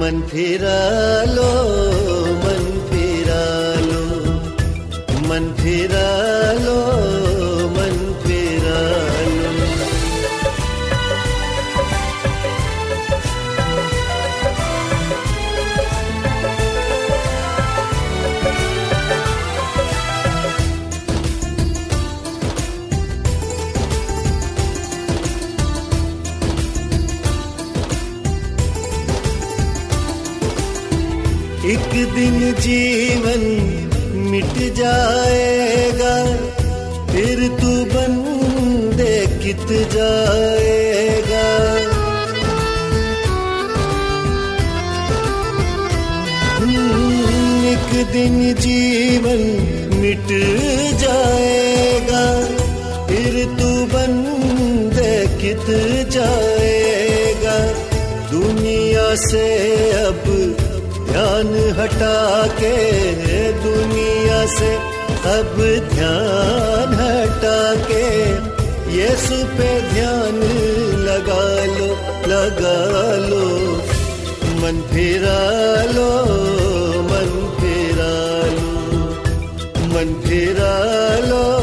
मन फिरा लो। जाएगा। हम्म, एक दिन जीवन मिट जाएगा फिर तू बंदे कित जाएगा। दुनिया से अब ध्यान हटा के दुनिया से अब ध्यान हटा के। यीशु पे ध्यान लगा लो लगा लो। मन फिरा लो, मन फिरा लो। मन फिरा लो।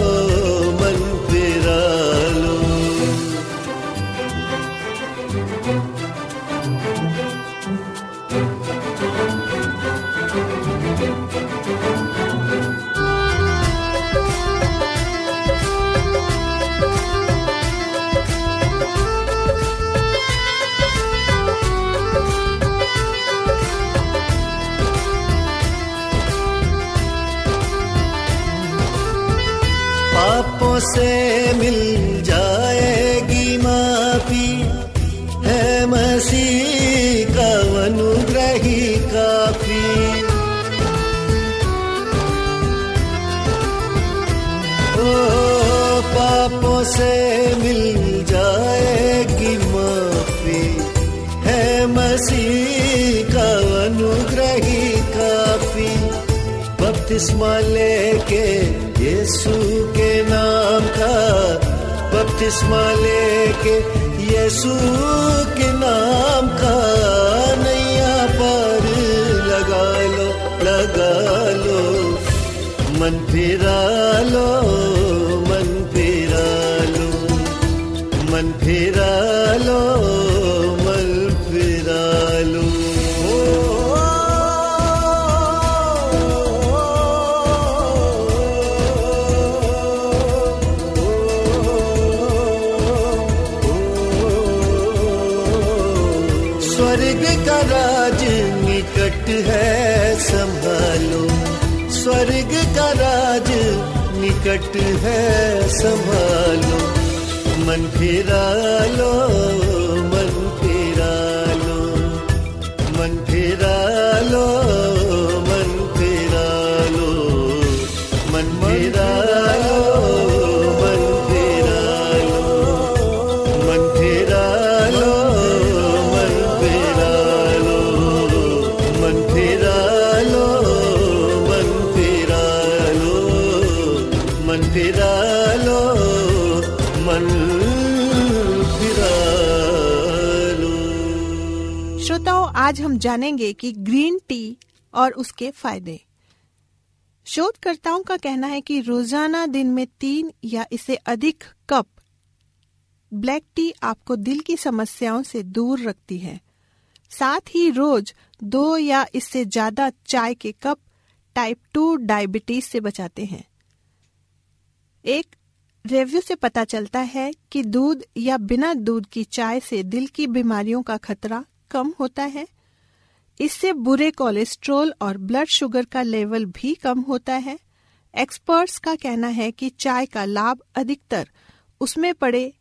से मिल जाएगी माफ़ी। है मसीह का अनुग्रह काफ़ी। ओ, पापों से मिल जाएगी माफ़ी। है मसीह का अनुग्रह काफ़ी। बपतिस्मा लेके यीशु बपतिस्मा लेके यीशु के नाम का नैया पर लगा लो लगा लो मन फिरा लो। स्वर्ग का राज निकट है संभालो मन फिरा लो। मन फिरा लो मन श्रोताओं, आज हम जानेंगे कि ग्रीन टी और उसके फ़ायदे। शोधकर्ताओं का कहना है कि रोज़ाना दिन में तीन या इससे अधिक कप ब्लैक टी आपको दिल की समस्याओं से दूर रखती है। साथ ही रोज दो या इससे ज़्यादा चाय के कप टाइप टू डायबिटीज़ से बचाते हैं। एक रिव्यू से पता चलता है कि दूध या बिना दूध की चाय से दिल की बीमारियों का खतरा कम होता है। इससे बुरे कोलेस्ट्रोल और ब्लड शुगर का लेवल भी कम होता है। एक्सपर्ट्स का कहना है कि चाय का लाभ अधिकतर उसमें पड़े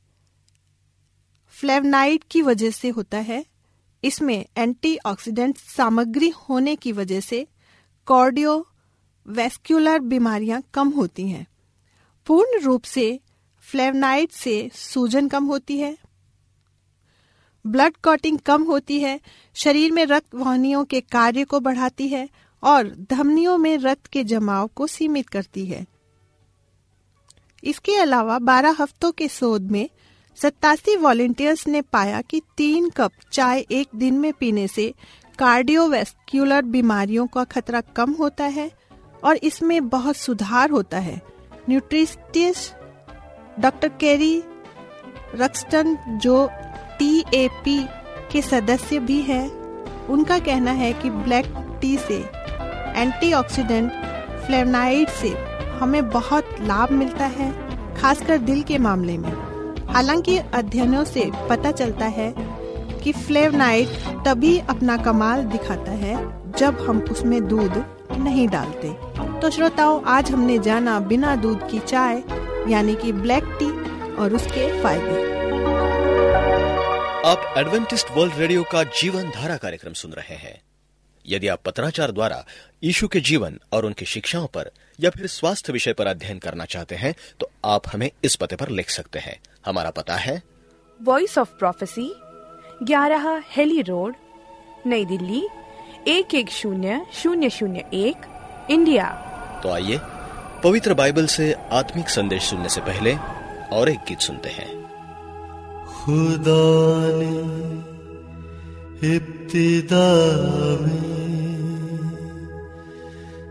फ्लेवनाइड की वजह से होता है। इसमें एंटीऑक्सीडेंट सामग्री होने की वजह से कार्डियो वेस्क्यूलर बीमारियाँ कम होती हैं। पूर्ण रूप से फ्लेवनाइड से सूजन कम होती है। ब्लड कॉटिंग कम होती है। शरीर में रक्त वाहिनियों के कार्य को बढ़ाती है और धमनियों में रक्त के जमाव को सीमित करती है। इसके अलावा 12 हफ्तों के शोध में सत्तासी वॉलेंटियर्स ने पाया कि तीन कप चाय एक दिन में पीने से कार्डियोवेस्क्यूलर बीमारियों का खतरा कम होता है और इसमें बहुत सुधार होता है। न्यूट्रिस्टिस्ट डॉक्टर केरी रक्सटन, जो टीएपी के सदस्य भी हैं, उनका कहना है कि ब्लैक टी से, एंटीऑक्सीडेंट फ्लेवनाइड से हमें बहुत लाभ मिलता है, खासकर दिल के मामले में। हालाँकि अध्ययनों से पता चलता है कि फ्लेवनाइड तभी अपना कमाल दिखाता है जब हम उसमें दूध नहीं डालते। तो श्रोताओं आज हमने जाना बिना दूध की चाय यानी कि ब्लैक टी और उसके फ़ायदे। आप एडवेंटिस्ट वर्ल्ड रेडियो का जीवन धारा कार्यक्रम सुन रहे हैं। यदि आप पत्राचार द्वारा यीशु के जीवन और उनकी शिक्षाओं पर या फिर स्वास्थ्य विषय पर अध्ययन करना चाहते हैं तो आप हमें इस पते पर लिख सकते हैं। हमारा पता है वॉइस ऑफ़ प्रोफेसी ग्यारह हेली रोड नई दिल्ली एक एक शून्य शून्य शून्य एक इंडिया। तो आइए पवित्र बाइबल से आत्मिक संदेश सुनने से पहले और एक गीत सुनते हैं। खुदा ने इब्तिदा में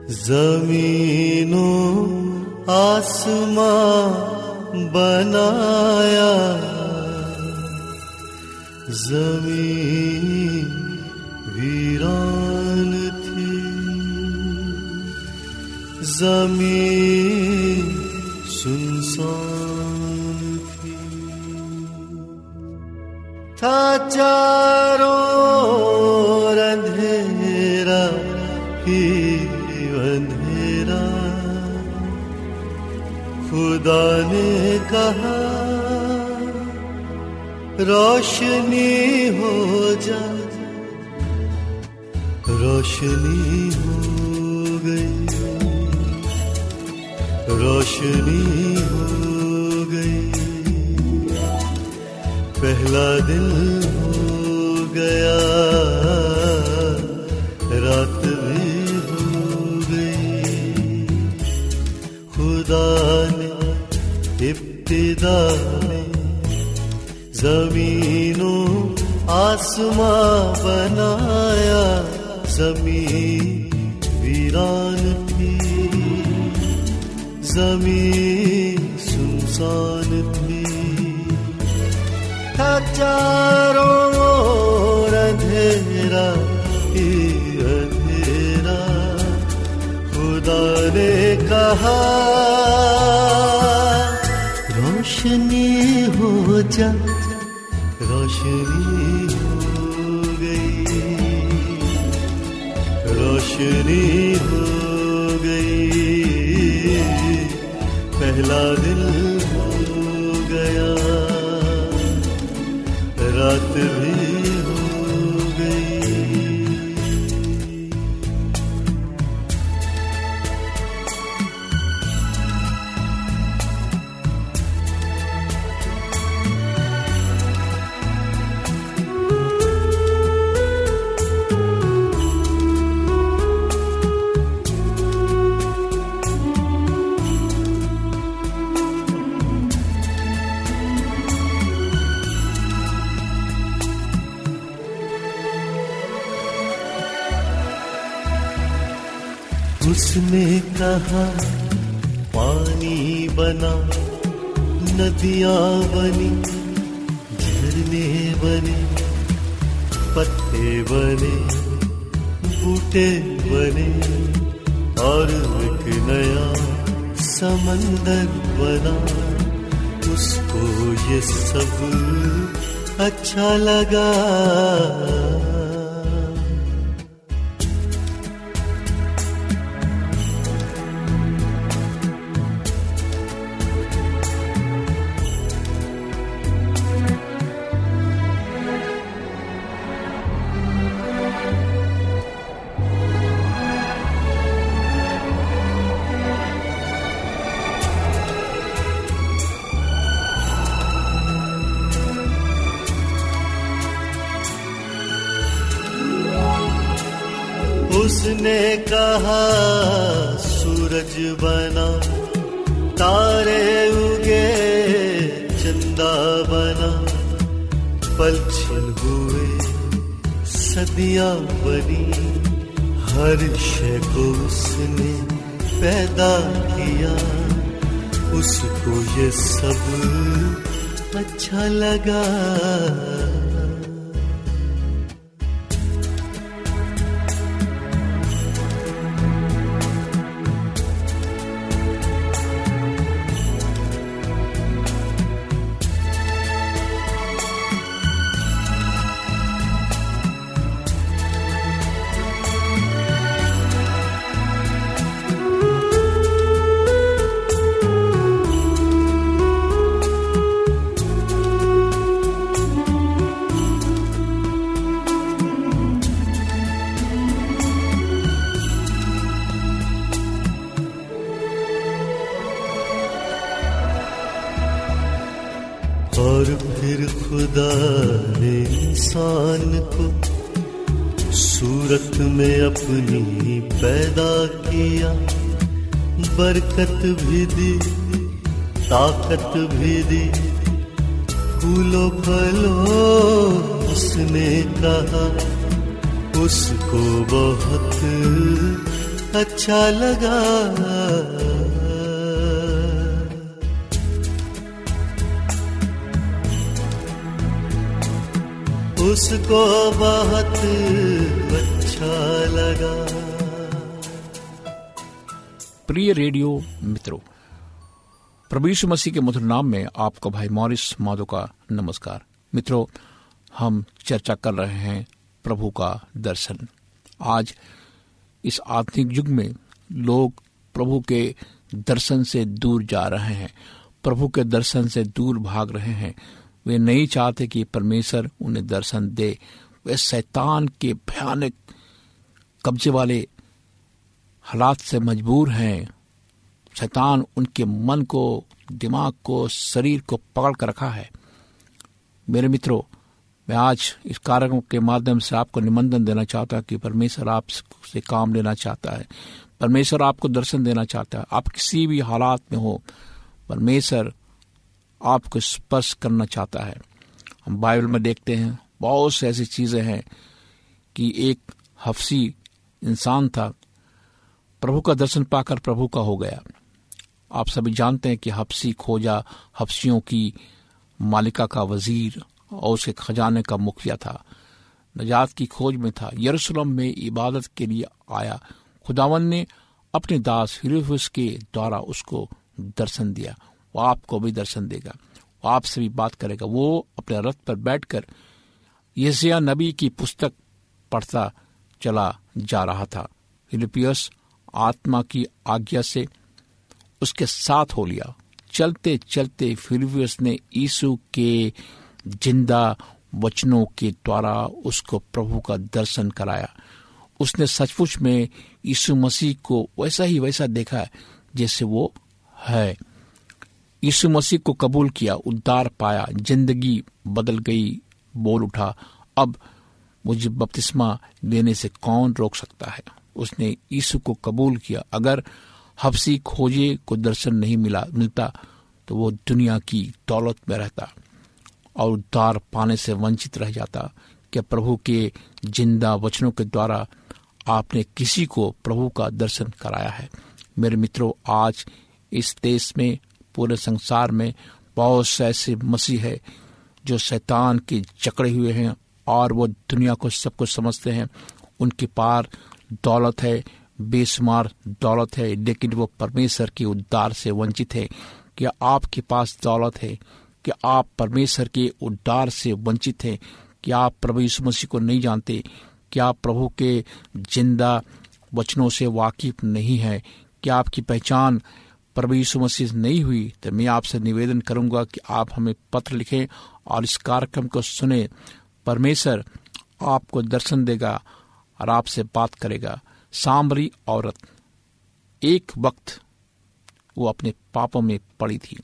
जमीनों आसमां बनाया। ज़मीन वीरान थी। ज़मीन सुनसान थी। था चारों अंधेरा ही अंधेरा। खुदा ने कहा, रोशनी हो जा। रोशनी हो गई। रोशनी हो गई। पहला दिन हो गया। रात भी हो गई। खुदा ने इब्तिदा में जमीनों आसमां बनाया ज़मीन वीरान थी ज़मीन सुनसान थी। था चारों ओर अंधेरा ही अंधेरा, खुदा ने कहा, रोशनी हो जा दिन हो गया। रात भी कहा पानी बना नदियाँ बनी झरने बने, पत्ते बने, बूटे बने, और एक नया समंदर बना। उसको ये सब अच्छा लगा। पल छिन हुए, सदिया बनी। हर शय को उसने पैदा किया। उसको ये सब अच्छा लगा। और फिर खुदा ने इंसान को सूरत में अपनी पैदा किया। बरकत भी दी, ताकत भी दी। फूलो फलो उसने कहा, उसको बहुत अच्छा लगा। उसको बहुत अच्छा लगा। प्रिय रेडियो मित्रों, प्रभु मसीह के मधुर नाम में आपको भाई मॉरिस माधो का नमस्कार। मित्रों, हम चर्चा कर रहे हैं प्रभु का दर्शन। आज इस आधुनिक युग में लोग प्रभु के दर्शन से दूर जा रहे हैं। प्रभु के दर्शन से दूर भाग रहे हैं। वे नहीं चाहते कि परमेश्वर उन्हें दर्शन दे। वे शैतान के भयानक कब्जे वाले हालात से मजबूर हैं। शैतान उनके मन को, दिमाग को, शरीर को पकड़ कर रखा है। मेरे मित्रों, मैं आज इस कार्यक्रम के माध्यम से आपको निमंत्रण देना चाहता कि परमेश्वर आप से काम लेना चाहता है। परमेश्वर आपको दर्शन देना चाहता है। आप किसी भी हालात में हो, परमेश्वर आपको स्पर्श करना चाहता है। हम बाइबल में देखते हैं, बहुत से ऐसी चीज़ें हैं कि एक हफ्सी इंसान था, प्रभु का दर्शन पाकर प्रभु का हो गया। आप सभी जानते हैं कि हफ्सी खोजा हफ्सियों की मालिका का वज़ीर और उसके खजाने का मुखिया था। नजात की खोज में था। यरूशलेम में इबादत के लिए आया। खुदावन ने अपने दास फिलिपस के द्वारा उसको दर्शन दिया। वो आपको भी दर्शन देगा, वो आपसे भी बात करेगा। वो अपने रथ पर बैठकर यसिया नबी की पुस्तक पढ़ता चला जा रहा था। फिलिपियस आत्मा की आज्ञा से उसके साथ हो लिया। चलते चलते फिलिपियस ने यीशु के ज़िंदा वचनों के द्वारा उसको प्रभु का दर्शन कराया। उसने सचमुच में यीशु मसीह को वैसा ही वैसा देखा जैसे वो है। यीशु मसीह को कबूल किया, उद्धार पाया, ज़िंदगी बदल गई, बोल उठा, अब मुझे बपतिस्मा लेने से कौन रोक सकता है? उसने यीशु को कबूल किया। अगर हफसी खोजे को दर्शन नहीं मिला, मिलता तो वो दुनिया की दौलत में रहता और उद्धार पाने से वंचित रह जाता। कि प्रभु के ज़िंदा वचनों के द्वारा आपने किसी को प्रभु का दर्शन कराया है? मेरे मित्रों, आज इस देश में पूरे संसार में बहुत से ऐसे मसीह है जो शैतान के जकड़े हुए हैं और वो दुनिया को सब कुछ समझते हैं। उनके पार दौलत है, बेशुमार दौलत है, लेकिन वो परमेश्वर के उद्धार से वंचित है क्या आपके पास दौलत है, कि आप परमेश्वर के उद्धार से वंचित हैं क्या आप प्रभु यीशु मसीह को नहीं जानते क्या आप प्रभु के ज़िंदा वचनों से वाकिफ नहीं है क्या आपकी पहचान प्रभु यीशु मसीह नहीं हुई तो मैं आपसे निवेदन करूँगा कि आप हमें पत्र लिखें और इस कार्यक्रम को सुने। परमेश्वर आपको दर्शन देगा और आपसे बात करेगा। सामरी औरत, एक वक्त वो अपने पापों में पड़ी थी।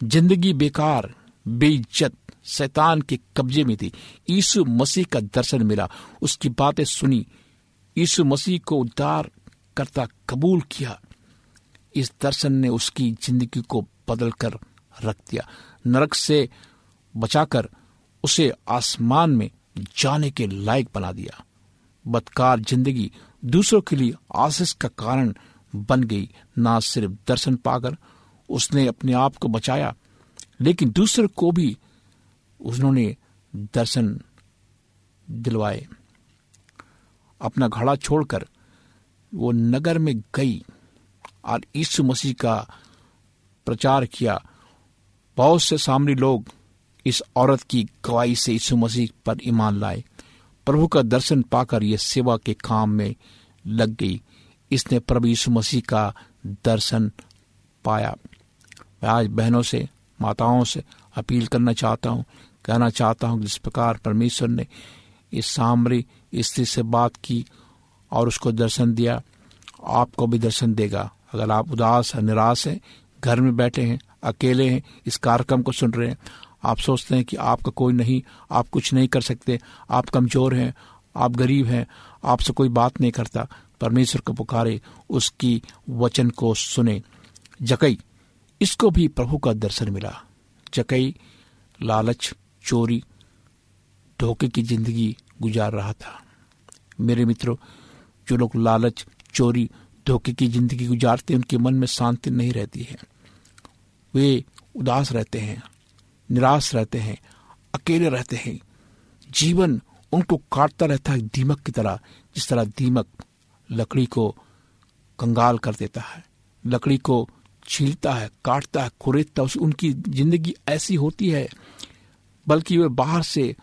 ज़िंदगी बेकार, बेइज्जत, शैतान के कब्जे में थी। यीशु मसीह का दर्शन मिला। उसकी बातें सुनी। यीशु मसीह को उद्धार करता कबूल किया। इस दर्शन ने उसकी ज़िंदगी को बदल कर रख दिया। नरक से बचाकर उसे आसमान में जाने के लायक बना दिया। बदकार ज़िंदगी दूसरों के लिए आशीष का कारण बन गई। ना सिर्फ़ दर्शन पाकर उसने अपने आप को बचाया, लेकिन दूसरे को भी उन्होंने दर्शन दिलवाए। अपना घड़ा छोड़कर वो नगर में गई। और यीशु मसीह का प्रचार किया। बहुत से सामने लोग इस औरत की गवाही से यीशु मसीह पर ईमान लाए। प्रभु का दर्शन पाकर यह सेवा के काम में लग गई। इसने प्रभु यीशु मसीह का दर्शन पाया। मैं आज बहनों से, माताओं से अपील करना चाहता हूँ, कहना चाहता हूँ जिस प्रकार परमेश्वर ने इस सामरी स्त्री से बात की और उसको दर्शन दिया, आपको भी दर्शन देगा। अगर आप उदास है, निराश हैं, घर में बैठे हैं, अकेले हैं, इस कार्यक्रम को सुन रहे हैं, आप सोचते हैं कि आपका कोई नहीं, आप कुछ नहीं कर सकते, आप कमज़ोर हैं, आप गरीब हैं, आपसे कोई बात नहीं करता। परमेश्वर को पुकारे, उसकी वचन को सुने। जकई, इसको भी प्रभु का दर्शन मिला। जकई, लालच, चोरी, धोखे की ज़िंदगी गुजार रहा था। मेरे मित्रों, जो लोग लालच, चोरी धोखे की ज़िंदगी गुजारते उनके मन में शांति नहीं रहती है। वे उदास रहते हैं, निराश रहते हैं, अकेले रहते हैं। जीवन उनको काटता रहता है दीमक की तरह, जिस तरह दीमक लकड़ी को कंगाल कर देता है, लकड़ी को छीलता है, काटता है कुरेदता है उनकी ज़िंदगी ऐसी होती है, बल्कि वे बाहर से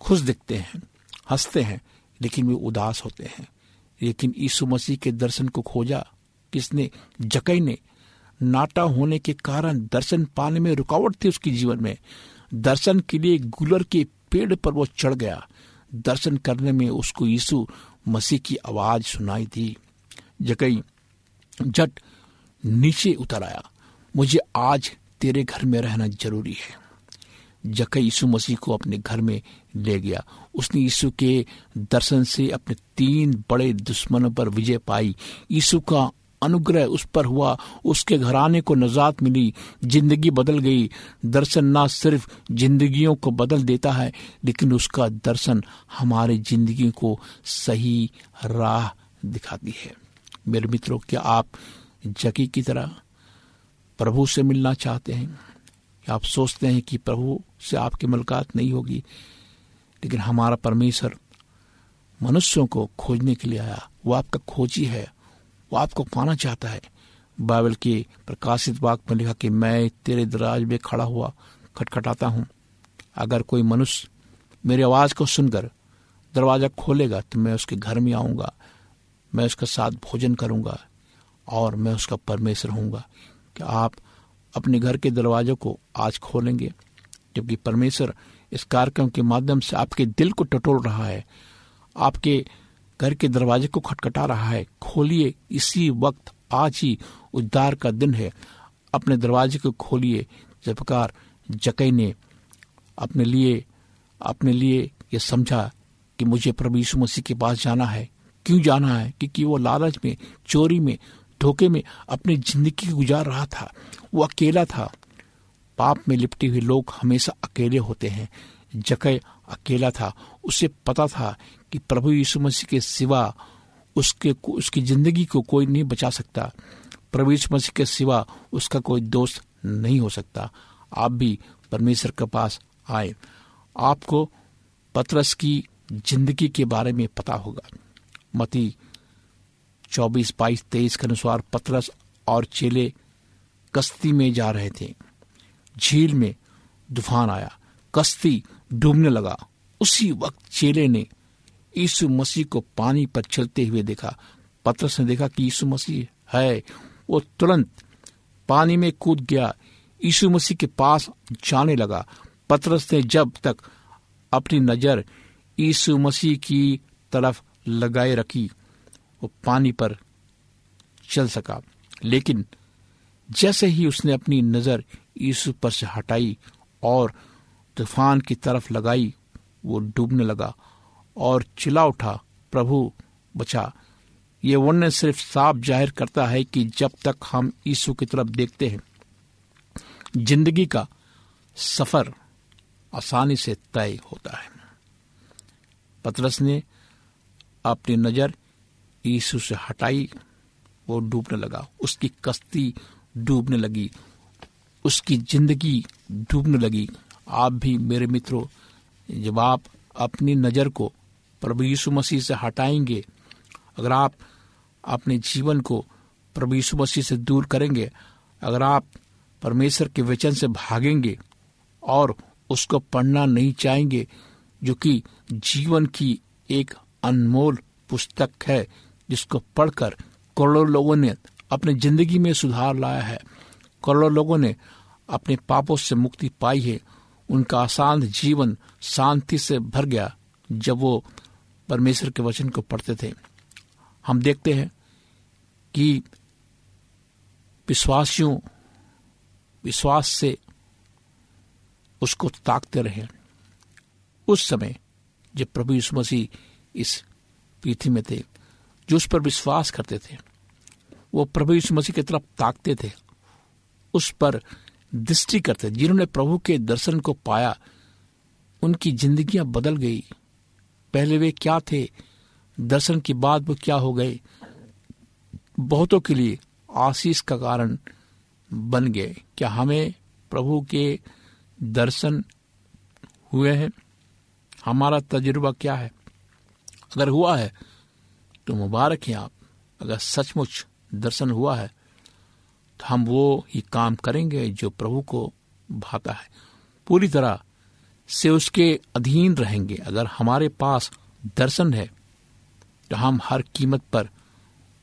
खुश दिखते हैं, हँसते हैं, लेकिन वे उदास होते हैं। लेकिन यीशु मसीह के दर्शन को खोजा, किसने? जकई ने। नाटा होने के कारण दर्शन पाने में रुकावट थी उसके जीवन में। दर्शन के लिए गुलर के पेड़ पर वो चढ़ गया। दर्शन करने में उसको यीशु मसीह की आवाज़ सुनाई दी। जकई जट नीचे उतर आया। मुझे आज तेरे घर में रहना ज़रूरी है। जकई यीशु मसीह को अपने घर में ले गया। उसने यीशु के दर्शन से अपने तीन बड़े दुश्मनों पर विजय पाई। यीशु का अनुग्रह उस पर हुआ। उसके घराने को नजात मिली। ज़िंदगी बदल गई। दर्शन ना सिर्फ़ जिंदगियों को बदल देता है, लेकिन उसका दर्शन हमारे ज़िंदगी को सही राह दिखाती है। मेरे मित्रों, क्या आप जकी की तरह प्रभु से मिलना चाहते हैं? आप सोचते हैं कि प्रभु से आपकी मुलाकात नहीं होगी, लेकिन हमारा परमेश्वर मनुष्यों को खोजने के लिए आया। वो आपका खोजी है, वो आपको पाना चाहता है। बाइबल के प्रकाशित वाक में लिखा कि मैं तेरे दराज में खड़ा हुआ, खटखटाता हूँ। अगर कोई मनुष्य मेरी आवाज़ को सुनकर दरवाज़ा खोलेगा तो मैं उसके घर में आऊँगा, मैं उसके साथ भोजन करूँगा और मैं उसका परमेश्वर हूँगा कि आप अपने घर के दरवाजे को आज खोलेंगे, जबकि परमेश्वर इस कार्यक्रम के माध्यम से आपके दिल को टटोल रहा है, आपके घर के दरवाजे को खटखटा रहा है। खोलिए, इसी वक्त आज ही उद्धार का दिन है। अपने दरवाजे को खोलिए। जब प्रकार जकई ने अपने लिए अपने लिए ये समझा कि मुझे प्रभु यीशु मसीह के पास जाना है। क्यों जाना है? क्योंकि वो लालच में, चोरी में धोखे में अपनी ज़िंदगी गुजार रहा था। वो अकेला था। पाप में लिपटे हुए लोग हमेशा अकेले होते हैं। जकय अकेला था। उसे पता था कि प्रभु यीशु मसीह के सिवा उसके उसकी ज़िंदगी को कोई नहीं बचा सकता। प्रवेश मसीह के सिवा उसका कोई दोस्त नहीं हो सकता। आप भी परमेश्वर के पास आए। आपको पतरस की ज़िंदगी के बारे में पता होगा। मती चौबीस बाईस तेईस के अनुसार पतरस और चेले कश्ती में जा रहे थे। झील में तूफ़ान आया। कश्ती डूबने लगा। उसी वक्त चेले ने यीशु मसीह को पानी पर चलते हुए देखा। पत्रस ने देखा कि यीशु मसीह है। वो तुरंत पानी में कूद गया। यीशु मसीह के पास जाने लगा। पत्रस ने जब तक अपनी नज़र यीशु मसीह की तरफ़ लगाए रखी वो पानी पर चल सका। लेकिन जैसे ही उसने अपनी नज़र यीशु पर से हटाई और तूफ़ान की तरफ़ लगाई, वो डूबने लगा और चिल्ला उठा, प्रभु, बचा। ये वर्णन सिर्फ़ साफ़ ज़ाहिर करता है कि जब तक हम यीशु की तरफ़ देखते हैं, ज़िंदगी का सफ़र आसानी से तय होता है। पतरस ने अपनी नज़र यीशु से हटाई, वो डूबने लगा। उसकी कश्ती डूबने लगी। उसकी ज़िंदगी डूबने लगी। आप भी मेरे मित्रों, जब आप अपनी नज़र को प्रभु यीशु मसीह से हटाएँगे, अगर आप अपने जीवन को प्रभु यीशु मसीह से दूर करेंगे, अगर आप परमेश्वर के वचन से भागेंगे और उसको पढ़ना नहीं चाहेंगे, जो कि जीवन की एक अनमोल पुस्तक है जिसको पढ़कर करोड़ों लोगों ने अपनी ज़िंदगी में सुधार लाया है, करोड़ों लोगों ने अपने पापों से मुक्ति पाई है, उनका आसान जीवन शांति से भर गया जब वो परमेश्वर के वचन को पढ़ते थे। हम देखते हैं कि विश्वासियों, विश्वास से उसको ताकते रहे। उस समय जब प्रभु यीशु मसीह इस पृथ्वी में थे जो उस पर विश्वास करते थे, वो प्रभु यीशु मसीह की तरफ़ ताकते थे, उस पर दृष्टि करते जिन्होंने प्रभु के दर्शन को पाया, उनकी जिंदगियाँ बदल गई। पहले वे क्या थे? दर्शन के बाद वो क्या हो गए? बहुतों के लिए आशीष का कारण बन गए। क्या हमें प्रभु के दर्शन हुए हैं? हमारा तजुर्बा क्या है? अगर हुआ है तो मुबारक हैं आप। अगर सचमुच दर्शन हुआ है तो हम वो ही काम करेंगे जो प्रभु को भाता है। पूरी तरह से उसके अधीन रहेंगे। अगर हमारे पास दर्शन है तो हम हर कीमत पर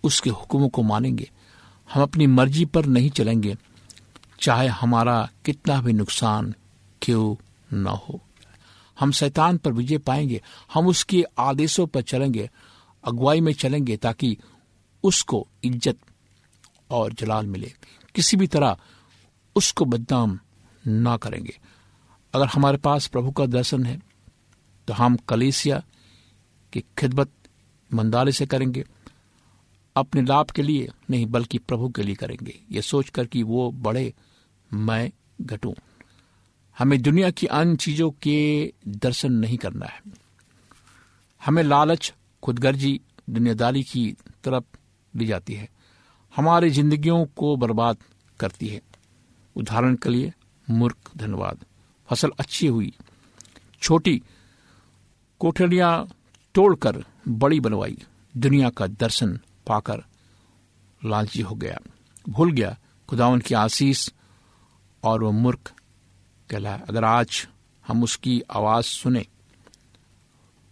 उसके हुक्मों को मानेंगे। हम अपनी मर्ज़ी पर नहीं चलेंगे, चाहे हमारा कितना भी नुकसान क्यों न हो। हम शैतान पर विजय पाएँगे। हम उसके आदेशों पर चलेंगे। अगुवाई में चलेंगे ताकि उसको इज़्ज़त और जलाल मिले। किसी भी तरह उसको बदनाम ना करेंगे। अगर हमारे पास प्रभु का दर्शन है तो हम कलेसिया की खिदमत ईमानदारी से करेंगे। अपने लाभ के लिए नहीं, बल्कि प्रभु के लिए करेंगे। ये सोचकर कि वो बड़े मैं घटूं। हमें दुनिया की अन्य चीज़ों के दर्शन नहीं करना है। हमें लालच खुदगर्जी दुनियादारी की तरफ़ ली जाती है। हमारी जिंदगियों को बर्बाद करती है। उदाहरण के लिए मूर्ख धन्यवाद फ़सल अच्छी हुई। छोटी कोठरियाँ तोड़कर बड़ी बनवाई। दुनिया का दर्शन पाकर लालची हो गया। भूल गया खुदावन की आशीष और वह मूर्ख कहलाया अगर आज हम उसकी आवाज़ सुने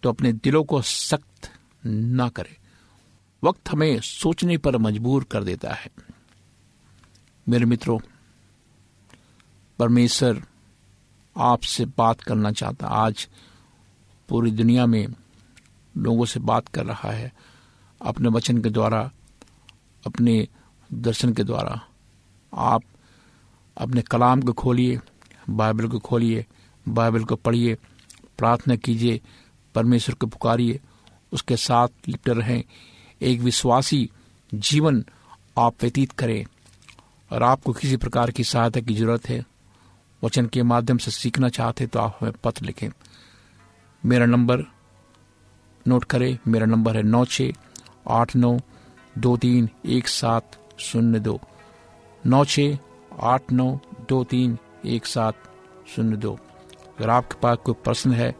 तो अपने दिलों को सख्त ना करें। वक्त हमें सोचने पर मजबूर कर देता है। मेरे मित्रों, परमेश्वर आपसे बात करना चाहता, आज पूरी दुनिया में लोगों से बात कर रहा है। अपने वचन के द्वारा, अपने दर्शन के द्वारा, आप अपने कलाम को खोलिए, बाइबल को खोलिए, बाइबल को पढ़िए, प्रार्थना कीजिए, परमेश्वर को पुकारिए उसके साथ लिपटे रहें। एक विश्वासी जीवन आप व्यतीत करें। और आपको किसी प्रकार की सहायता की ज़रूरत है, वचन के माध्यम से सीखना चाहते तो आप हमें पत्र लिखें। मेरा नंबर नोट करें। मेरा नंबर है नौ छ आठ नौ दो तीन एक सात शून्य दो। नौ छ आठ नौ दो तीन एक सात शून्य दो। अगर आपके पास कोई प्रश्न है,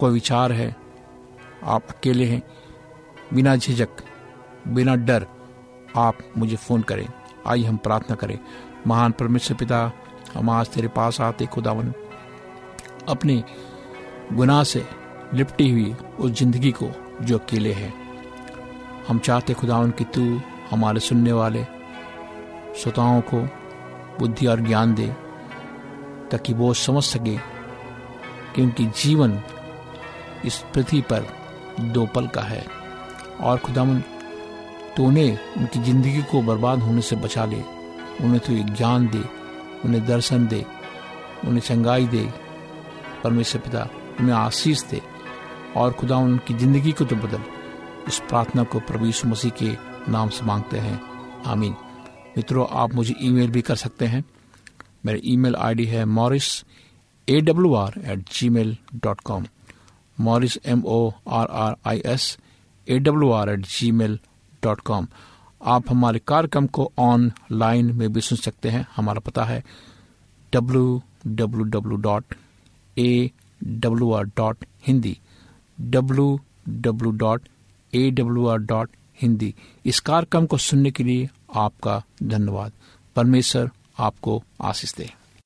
कोई विचार है आप अकेले हैं। बिना झिझक, बिना डर आप मुझे फ़ोन करें। आइए हम प्रार्थना करें। महान परमेश्वर पिता, हम आज तेरे पास आते खुदावन। अपने गुनाह से लिपटी हुई उस ज़िंदगी को जो अकेले है। हम चाहते खुदावन कि तू हमारे सुनने वाले श्रोताओं को बुद्धि और ज्ञान दे, ताकि वो समझ सके कि उनकी जीवन इस पृथ्वी पर दो पल का है। और खुदावन तो उन्हें उनकी ज़िंदगी को बर्बाद होने से बचा ले। उन्हें तो ज्ञान दे, उन्हें दर्शन दे, उन्हें चंगाई दे। परमेश्वर पिता, उन्हें आशीष दे। और खुदा उनकी ज़िंदगी को तो बदल। इस प्रार्थना को प्रभु यीशु मसीह के नाम से मांगते हैं। आमीन। मित्रों, आप मुझे ईमेल भी कर सकते हैं। मेरी ईमेल आईडी है Morris A W R at gmail dot com Morris M O R R I S A W R at gmail dot com आप हमारे कार्यक्रम को ऑनलाइन में भी सुन सकते हैं। हमारा पता है W W W dot A W R dot Hindi W W dot A W R dot Hindi इस कार्यक्रम को सुनने के लिए आपका धन्यवाद। परमेश्वर आपको आशीष दे।